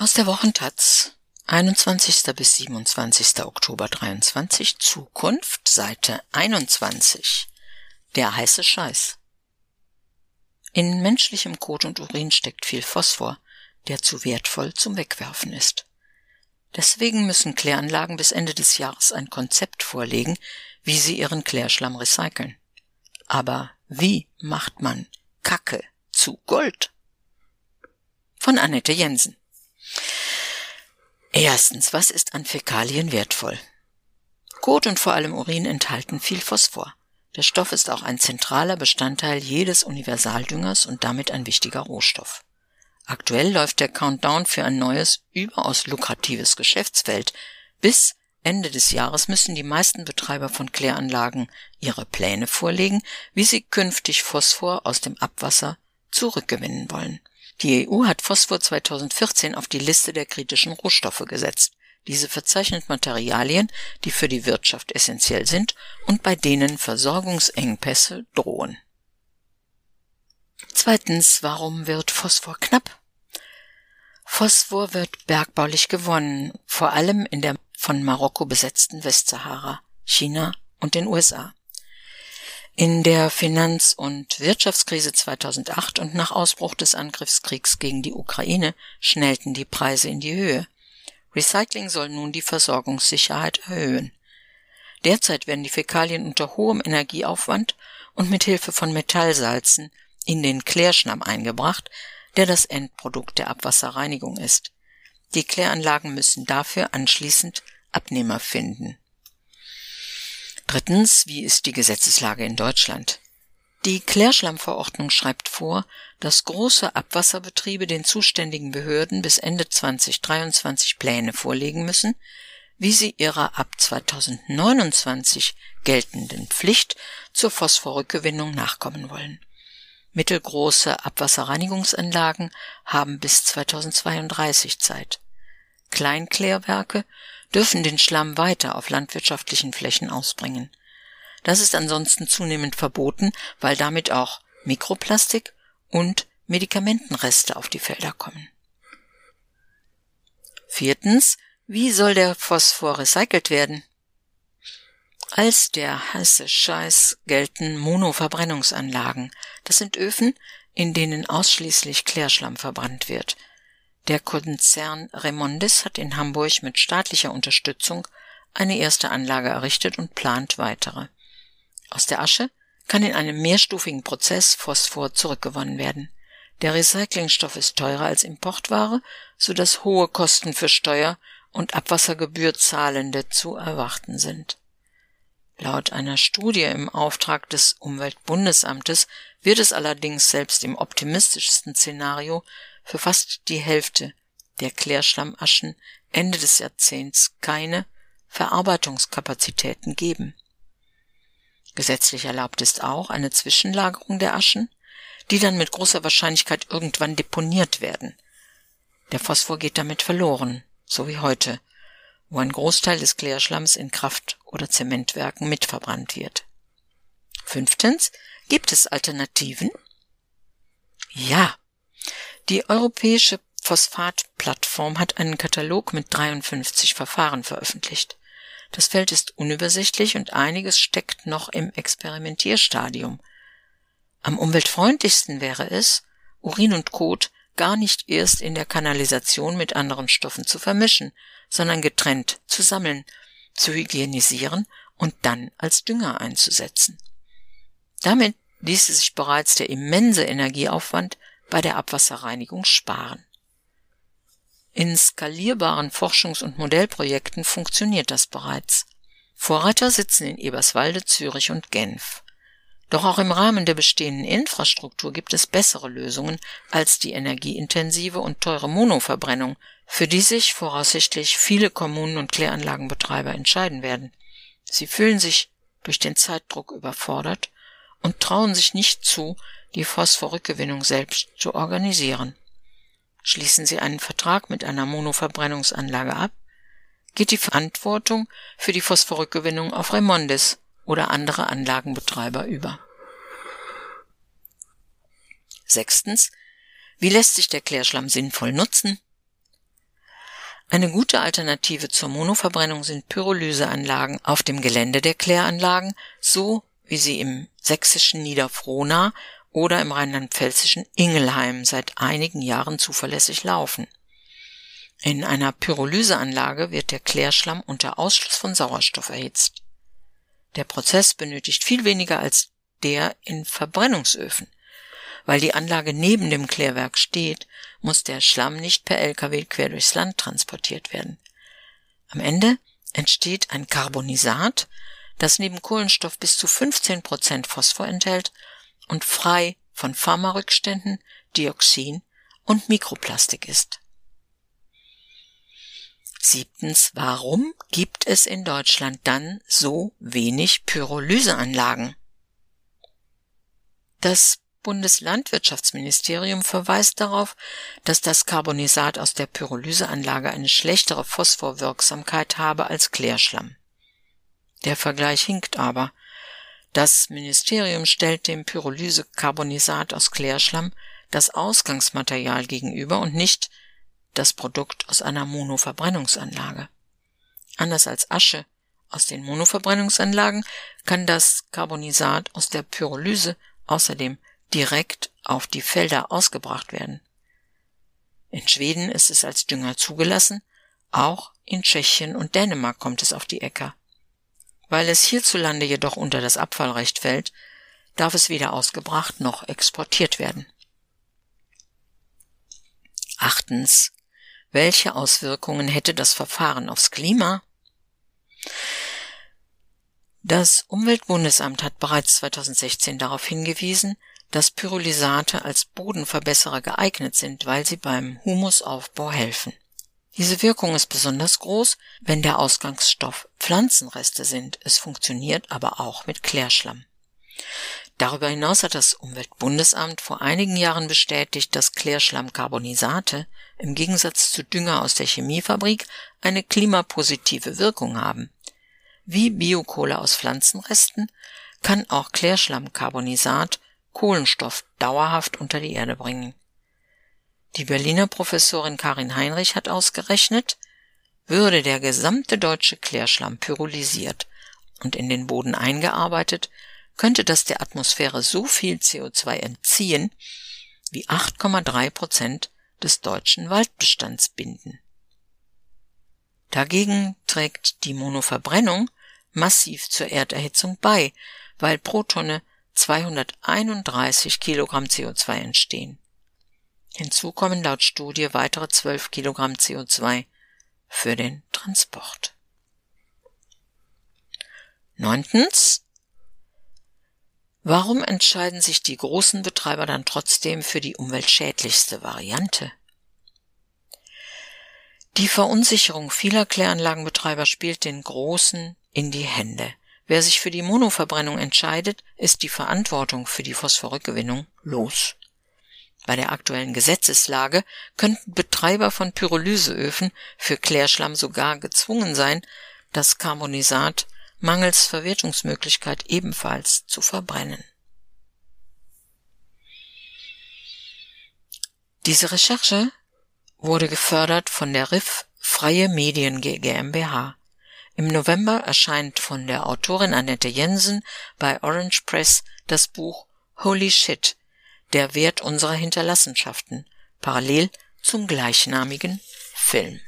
Aus der Wochentaz, 21. bis 27. Oktober 23, Zukunft, Seite 21. Der heiße Scheiß. In menschlichem Kot und Urin steckt viel Phosphor, der zu wertvoll zum Wegwerfen ist. Deswegen müssen Kläranlagen bis Ende des Jahres ein Konzept vorlegen, wie sie ihren Klärschlamm recyceln. Aber wie macht man Kacke zu Gold? Von Annette Jensen. Erstens, was ist an Fäkalien wertvoll? Kot und vor allem Urin enthalten viel Phosphor. Der Stoff ist auch ein zentraler Bestandteil jedes Universaldüngers und damit ein wichtiger Rohstoff. Aktuell läuft der Countdown für ein neues, überaus lukratives Geschäftsfeld. Bis Ende des Jahres müssen die meisten Betreiber von Kläranlagen ihre Pläne vorlegen, wie sie künftig Phosphor aus dem Abwasser zurückgewinnen wollen. Die EU hat Phosphor 2014 auf die Liste der kritischen Rohstoffe gesetzt. Diese verzeichnet Materialien, die für die Wirtschaft essentiell sind und bei denen Versorgungsengpässe drohen. Zweitens, warum wird Phosphor knapp? Phosphor wird bergbaulich gewonnen, vor allem in der von Marokko besetzten Westsahara, China und den USA. In der Finanz- und Wirtschaftskrise 2008 und nach Ausbruch des Angriffskriegs gegen die Ukraine schnellten die Preise in die Höhe. Recycling soll nun die Versorgungssicherheit erhöhen. Derzeit werden die Fäkalien unter hohem Energieaufwand und mit Hilfe von Metallsalzen in den Klärschlamm eingebracht, der das Endprodukt der Abwasserreinigung ist. Die Kläranlagen müssen dafür anschließend Abnehmer finden. Drittens, wie ist die Gesetzeslage in Deutschland? Die Klärschlammverordnung schreibt vor, dass große Abwasserbetriebe den zuständigen Behörden bis Ende 2023 Pläne vorlegen müssen, wie sie ihrer ab 2029 geltenden Pflicht zur Phosphorrückgewinnung nachkommen wollen. Mittelgroße Abwasserreinigungsanlagen haben bis 2032 Zeit. Kleinklärwerke dürfen den Schlamm weiter auf landwirtschaftlichen Flächen ausbringen. Das ist ansonsten zunehmend verboten, weil damit auch Mikroplastik und Medikamentenreste auf die Felder kommen. Viertens, wie soll der Phosphor recycelt werden? Als der heiße Scheiß gelten Monoverbrennungsanlagen. Das sind Öfen, in denen ausschließlich Klärschlamm verbrannt wird – der Konzern Remondis hat in Hamburg mit staatlicher Unterstützung eine erste Anlage errichtet und plant weitere. Aus der Asche kann in einem mehrstufigen Prozess Phosphor zurückgewonnen werden. Der Recyclingstoff ist teurer als Importware, so dass hohe Kosten für Steuer und Abwassergebühr Zahlende zu erwarten sind. Laut einer Studie im Auftrag des Umweltbundesamtes wird es allerdings selbst im optimistischsten Szenario für fast die Hälfte der Klärschlammaschen Ende des Jahrzehnts keine Verarbeitungskapazitäten geben. Gesetzlich erlaubt ist auch eine Zwischenlagerung der Aschen, die dann mit großer Wahrscheinlichkeit irgendwann deponiert werden. Der Phosphor geht damit verloren, so wie heute, wo ein Großteil des Klärschlamms in Kraft- oder Zementwerken mitverbrannt wird. Fünftens, gibt es Alternativen? Ja, die Europäische Phosphatplattform hat einen Katalog mit 53 Verfahren veröffentlicht. Das Feld ist unübersichtlich und einiges steckt noch im Experimentierstadium. Am umweltfreundlichsten wäre es, Urin und Kot gar nicht erst in der Kanalisation mit anderen Stoffen zu vermischen, sondern getrennt zu sammeln, zu hygienisieren und dann als Dünger einzusetzen. Damit ließe sich bereits der immense Energieaufwand bei der Abwasserreinigung sparen. In skalierbaren Forschungs- und Modellprojekten funktioniert das bereits. Vorreiter sitzen in Eberswalde, Zürich und Genf. Doch auch im Rahmen der bestehenden Infrastruktur gibt es bessere Lösungen als die energieintensive und teure Monoverbrennung, für die sich voraussichtlich viele Kommunen und Kläranlagenbetreiber entscheiden werden. Sie fühlen sich durch den Zeitdruck überfordert und trauen sich nicht zu, die Phosphorrückgewinnung selbst zu organisieren. Schließen Sie einen Vertrag mit einer Monoverbrennungsanlage ab, geht die Verantwortung für die Phosphorrückgewinnung auf Remondis oder andere Anlagenbetreiber über. Sechstens. Wie lässt sich der Klärschlamm sinnvoll nutzen? Eine gute Alternative zur Monoverbrennung sind Pyrolyseanlagen auf dem Gelände der Kläranlagen, so wie sie im sächsischen Niederfrohna oder im rheinland-pfälzischen Ingelheim seit einigen Jahren zuverlässig laufen. In einer Pyrolyseanlage wird der Klärschlamm unter Ausschluss von Sauerstoff erhitzt. Der Prozess benötigt viel weniger als der in Verbrennungsöfen. Weil die Anlage neben dem Klärwerk steht, muss der Schlamm nicht per Lkw quer durchs Land transportiert werden. Am Ende entsteht ein Carbonisat, das neben Kohlenstoff bis zu 15 Prozent Phosphor enthält und frei von Pharmarückständen, Dioxin und Mikroplastik ist. Siebtens, warum gibt es in Deutschland dann so wenig Pyrolyseanlagen? Das Bundeslandwirtschaftsministerium verweist darauf, dass das Carbonisat aus der Pyrolyseanlage eine schlechtere Phosphorwirksamkeit habe als Klärschlamm. Der Vergleich hinkt aber. Das Ministerium stellt dem Pyrolysecarbonisat aus Klärschlamm das Ausgangsmaterial gegenüber und nicht das Produkt aus einer Monoverbrennungsanlage. Anders als Asche aus den Monoverbrennungsanlagen kann das Carbonisat aus der Pyrolyse außerdem direkt auf die Felder ausgebracht werden. In Schweden ist es als Dünger zugelassen, auch in Tschechien und Dänemark kommt es auf die Äcker. Weil es hierzulande jedoch unter das Abfallrecht fällt, darf es weder ausgebracht noch exportiert werden. Achtens. Welche Auswirkungen hätte das Verfahren aufs Klima? Das Umweltbundesamt hat bereits 2016 darauf hingewiesen, dass Pyrolysate als Bodenverbesserer geeignet sind, weil sie beim Humusaufbau helfen. Diese Wirkung ist besonders groß, wenn der Ausgangsstoff Pflanzenreste sind. Es funktioniert aber auch mit Klärschlamm. Darüber hinaus hat das Umweltbundesamt vor einigen Jahren bestätigt, dass Klärschlammcarbonisate im Gegensatz zu Dünger aus der Chemiefabrik eine klimapositive Wirkung haben. Wie Biokohle aus Pflanzenresten kann auch Klärschlammcarbonisat Kohlenstoff dauerhaft unter die Erde bringen. Die Berliner Professorin Karin Heinrich hat ausgerechnet, würde der gesamte deutsche Klärschlamm pyrolysiert und in den Boden eingearbeitet, könnte das der Atmosphäre so viel CO2 entziehen, wie 8,3 Prozent des deutschen Waldbestands binden. Dagegen trägt die Monoverbrennung massiv zur Erderhitzung bei, weil pro Tonne 231 Kilogramm CO2 entstehen. Hinzu kommen laut Studie weitere 12 Kilogramm CO2 für den Transport. Neuntens. Warum entscheiden sich die großen Betreiber dann trotzdem für die umweltschädlichste Variante? Die Verunsicherung vieler Kläranlagenbetreiber spielt den Großen in die Hände. Wer sich für die Monoverbrennung entscheidet, ist die Verantwortung für die Phosphorrückgewinnung los. Bei der aktuellen Gesetzeslage könnten Betreiber von Pyrolyseöfen für Klärschlamm sogar gezwungen sein, das Carbonisat mangels Verwertungsmöglichkeit ebenfalls zu verbrennen. Diese Recherche wurde gefördert von der RIF Freie Medien GmbH im November erscheint von der Autorin Annette Jensen bei Orange Press das Buch Holy Shit – der Wert unserer Hinterlassenschaften, parallel zum gleichnamigen Film.